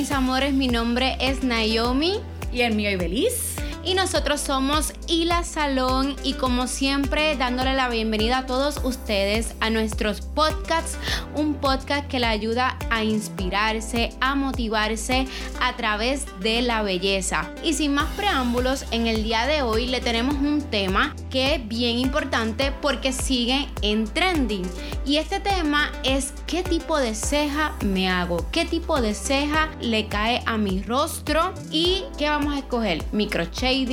mis amores, mi nombre es Naomi. Y el mío Ibeliz y nosotros somos Hila Salón y como siempre dándole la bienvenida a todos ustedes a nuestros podcasts, un podcast que le ayuda a inspirarse, a motivarse a través de la belleza. Y sin más preámbulos, en el día de hoy le tenemos un tema que es bien importante porque sigue en trending. Y este tema es qué tipo de ceja me hago, qué tipo de ceja le cae a mi rostro y qué vamos a escoger, microchip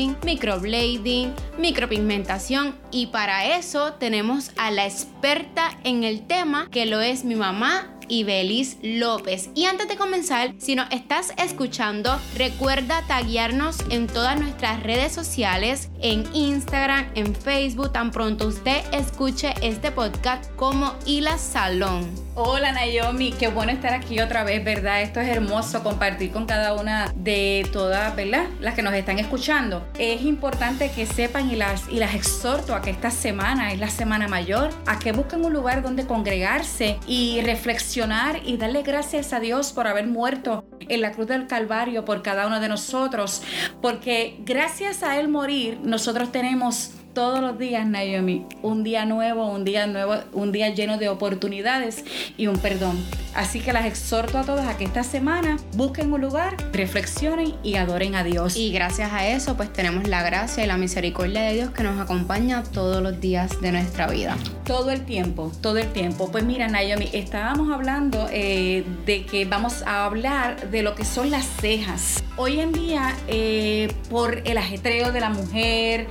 micropigmentación y para eso tenemos a la experta en el tema que lo es mi mamá y Belis López. Y antes de comenzar, si nos estás escuchando, recuerda taguearnos en todas nuestras redes sociales, en Instagram, en Facebook, tan pronto usted escuche este podcast como Hila Salón. Hola Naomi, qué bueno estar aquí otra vez, ¿verdad? Esto es hermoso compartir con cada una de todas, ¿verdad? Las que nos están escuchando. Es importante que sepan y las, y las exhorto a que esta semana es la semana mayor, a que busquen un lugar donde congregarse y reflexionar y darle gracias a Dios por haber muerto en la cruz del Calvario por cada uno de nosotros, porque gracias a Él morir, nosotros tenemos todos los días, Naomi, un día nuevo, un día nuevo, un día lleno de oportunidades y un perdón. Así que las exhorto a todas a que esta semana busquen un lugar, reflexionen y adoren a Dios. Y gracias a eso, pues tenemos la gracia y la misericordia de Dios que nos acompaña todos los días de nuestra vida. Todo el tiempo, todo el tiempo. Pues mira, Naomi, estábamos hablando eh, de que vamos a hablar de lo que son las cejas. Hoy en día, eh, por el ajetreo de la mujer,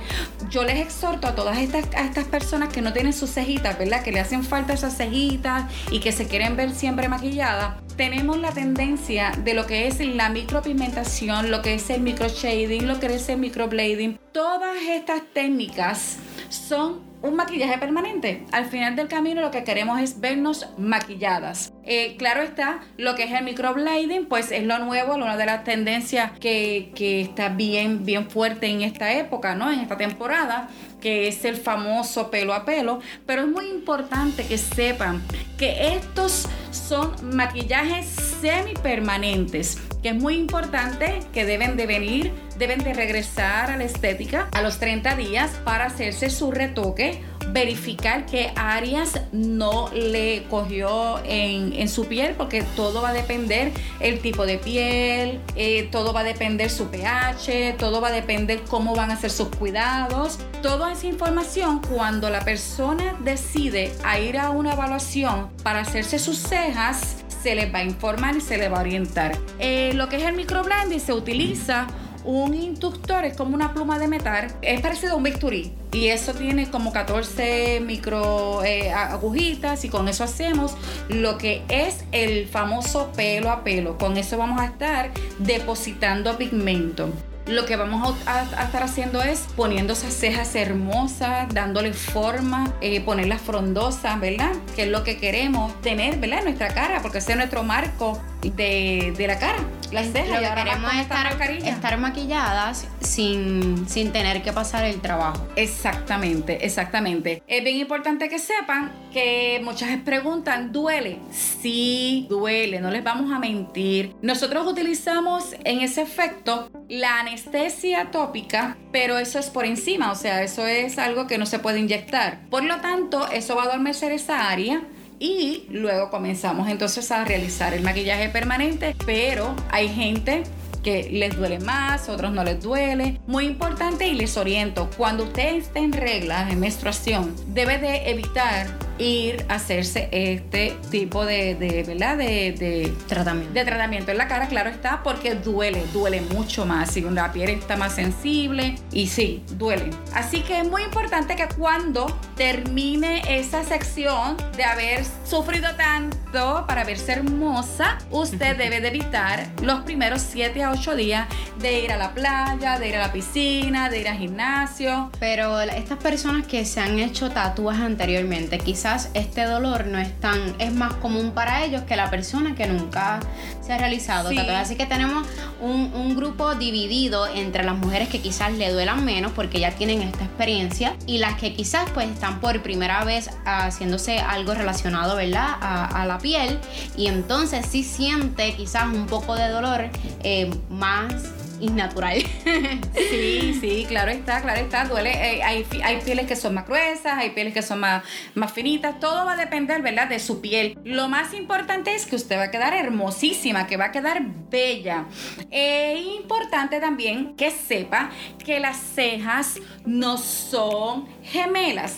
yo les exhorto a todas estas, a estas personas que no tienen sus cejitas, ¿verdad? Que le hacen falta esas cejitas y que se quieren ver siempre maquilladas. Tenemos la tendencia de lo que es la micropigmentación, lo que es el microshading, lo que es el microblading. Todas estas técnicas son un maquillaje permanente. Al final del camino lo que queremos es vernos maquilladas. Eh, claro está, lo que es el microblading, pues es lo nuevo, una de las tendencias que, que, está bien, bien fuerte en esta época, ¿no? En esta temporada, que es el famoso pelo a pelo. Pero es muy importante que sepan que estos son maquillajes semipermanentes, que es muy importante que deben de venir, deben de regresar a la estética a los 30 días para hacerse su retoque verificar qué áreas no le cogió en, su piel, porque todo va a depender el tipo de piel, eh, todo va a depender su pH, todo va a depender cómo van a ser sus cuidados. Toda esa información, cuando la persona decide ir a una evaluación para hacerse sus cejas, se les va a informar y se les va a orientar. Eh, lo que es el microblending se utiliza un inductor es como una pluma de metal, es parecido a un bisturí y eso tiene como 14 micro eh, agujitas y con eso hacemos lo que es el famoso pelo a pelo. Con eso vamos a estar depositando pigmento lo que vamos a, estar haciendo es poniendo esas cejas hermosas, dándole forma, eh, ponerlas frondosas, ¿verdad? Que es lo que queremos tener, ¿verdad? En nuestra cara, porque ese es nuestro marco de, la cara, las cejas. Lo que queremos es estar, estar, maquilladas sin, sin tener que pasar el trabajo. Exactamente, exactamente. Es bien importante que sepan que muchas preguntan, ¿duele? Sí, duele, no les vamos a mentir. Nosotros utilizamos en ese efecto la anestesia tópica, pero eso es por encima, o sea, eso es algo que no se puede inyectar. Por lo tanto, eso va a adormecer esa área y luego comenzamos entonces a realizar el maquillaje permanente, pero hay gente que les duele más, otros no les duele. Muy importante y les oriento, cuando usted esté en regla, en menstruación, debe de evitar ir a hacerse este tipo de, de ¿verdad? De, tratamiento. De tratamiento en la cara, claro está, porque duele, duele mucho más. Si la piel está más sensible y sí, duele. Así que es muy importante que cuando termine esa sección de haber sufrido tanto para verse hermosa, usted debe de evitar los primeros 7 a 8 días de ir a la playa, de ir a la piscina, de ir al gimnasio. Pero estas personas que se han hecho tatuajes anteriormente, quizás quizás este dolor no es tan, es más común para ellos que la persona que nunca se ha realizado Así que tenemos un, un, grupo dividido entre las mujeres que quizás le duelan menos porque ya tienen esta experiencia y las que quizás pues están por primera vez haciéndose algo relacionado, ¿verdad? A, a la piel y entonces sí siente quizás un poco de dolor eh, más innatural. sí, sí, claro está, claro está. Duele. Eh, hay, hay, pieles que son más gruesas, hay pieles que son más, más finitas. Todo va a depender, ¿verdad? De su piel. Lo más importante es que usted va a quedar hermosísima, que va a quedar bella. Es importante también que sepa que las cejas no son gemelas.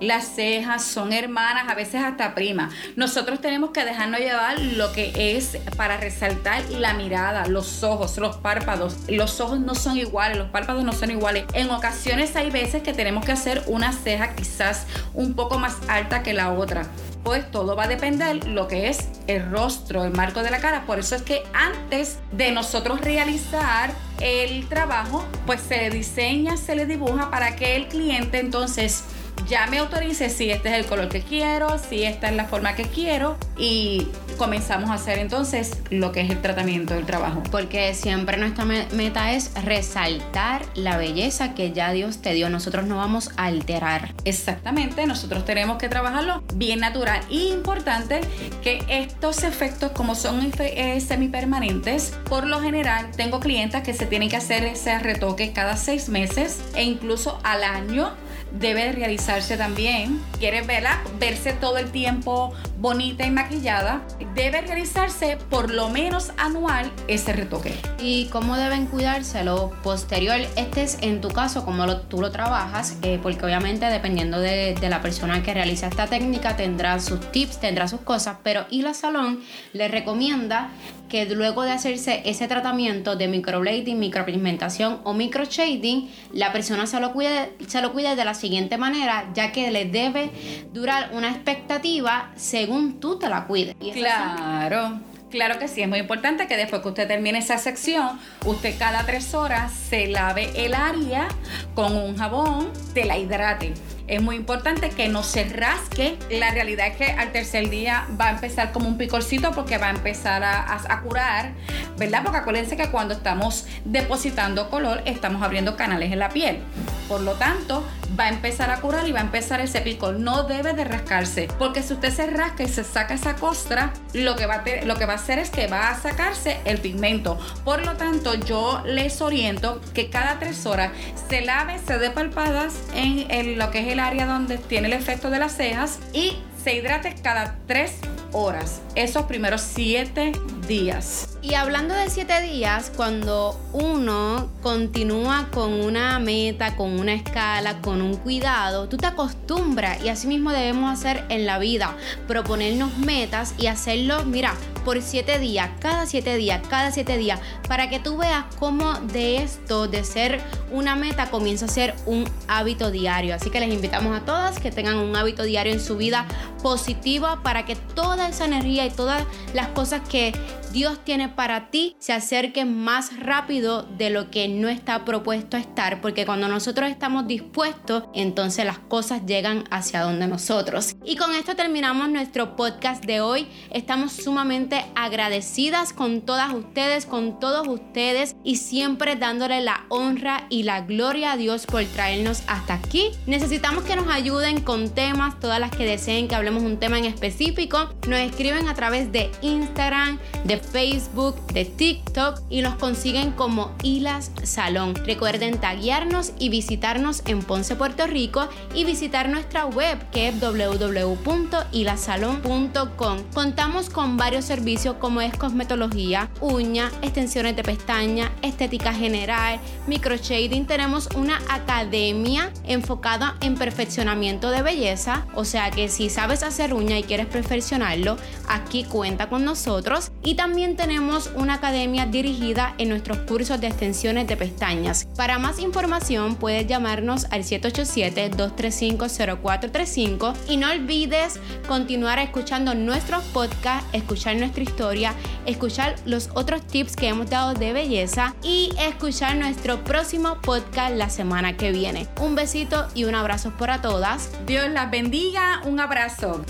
Las cejas son hermanas, a veces hasta primas. Nosotros tenemos que dejarnos llevar lo que es para resaltar la mirada, los ojos, los párpados. Los ojos no son iguales, los párpados no son iguales. En ocasiones hay veces que tenemos que hacer una ceja quizás un poco más alta que la otra pues todo va a depender lo que es el rostro, el marco de la cara. Por eso es que antes de nosotros realizar el trabajo, pues se diseña, se le dibuja para que el cliente entonces ya me autorice si este es el color que quiero, si esta es la forma que quiero y comenzamos a hacer entonces lo que es el tratamiento del trabajo. Porque siempre nuestra meta es resaltar la belleza que ya Dios te dio. Nosotros no vamos a alterar. Exactamente, nosotros tenemos que trabajarlo bien natural. Y importante que estos efectos, como son eh, semipermanentes, por lo general tengo clientes que se tienen que hacer ese retoque cada seis meses e incluso al año debe realizarse también. Quiere verla, verse todo el tiempo bonita y maquillada, debe realizarse por lo menos anual ese retoque. ¿Y cómo deben cuidárselo posterior? Este es en tu caso, como lo, tú lo trabajas, eh, porque obviamente dependiendo de, la persona que realiza esta técnica tendrá sus tips, tendrá sus cosas, pero Hila Salón le recomienda que luego de hacerse ese tratamiento de microblading, micropigmentación o microshading, la persona se lo cuide, se lo cuide de la siguiente manera, ya que le debe durar una expectativa según tú te la cuides. Claro. Claro que sí, es muy importante que después que usted termine esa sección, usted cada tres horas se lave el área con un jabón, te la hidrate es muy importante que no se rasque. La realidad es que al tercer día va a empezar como un picorcito porque va a empezar a, curar, ¿verdad? Porque acuérdense que cuando estamos depositando color, estamos abriendo canales en la piel. Por lo tanto, va a empezar a curar y va a empezar ese picor. No debe de rascarse, porque si usted se rasca y se saca esa costra, lo que va a, lo que va a hacer es que va a sacarse el pigmento. Por lo tanto, yo les oriento que cada tres horas se lave, se dé palpadas en, en lo que es el área donde tiene el efecto de las cejas y se hidrate cada tres horas, esos primeros siete Y hablando de siete días, cuando uno continúa con una meta, con una escala, con un cuidado, tú te acostumbras y así mismo debemos hacer en la vida, proponernos metas y hacerlo, mira, por siete días, cada siete días, cada siete días, para que tú veas cómo de esto, de ser una meta, comienza a ser un hábito diario. Así que les invitamos a todas que tengan un hábito diario en su vida positiva para que toda esa energía y todas las cosas que Dios tiene para ti se acerque más rápido de lo que no está propuesto estar, porque cuando nosotros estamos dispuestos, entonces las cosas llegan hacia donde nosotros. Y con esto terminamos nuestro podcast de hoy. Estamos sumamente agradecidas con todas ustedes, con todos ustedes y siempre dándole la honra y la gloria a Dios por traernos hasta aquí. Necesitamos que nos ayuden con temas, todas las que deseen que hablemos un tema en específico, nos escriben a través de Instagram, de Facebook, de TikTok y nos consiguen como Hilas Salón. Recuerden taguearnos y visitarnos en Ponce, Puerto Rico y visitar nuestra web que es www.hilasalon.com. Contamos con varios servicios como es cosmetología, uña, extensiones de pestaña, estética general, microshading. Tenemos una academia enfocada en perfeccionamiento de belleza, o sea que si sabes hacer uña y quieres perfeccionarlo, aquí cuenta con nosotros y también también tenemos una academia dirigida en nuestros cursos de extensiones de pestañas. Para más información puedes llamarnos al 787-235-0435 y no olvides continuar escuchando nuestros podcasts, escuchar nuestra historia, escuchar los otros tips que hemos dado de belleza y escuchar nuestro próximo podcast la semana que viene. Un besito y un abrazo para todas. Dios las bendiga, un abrazo.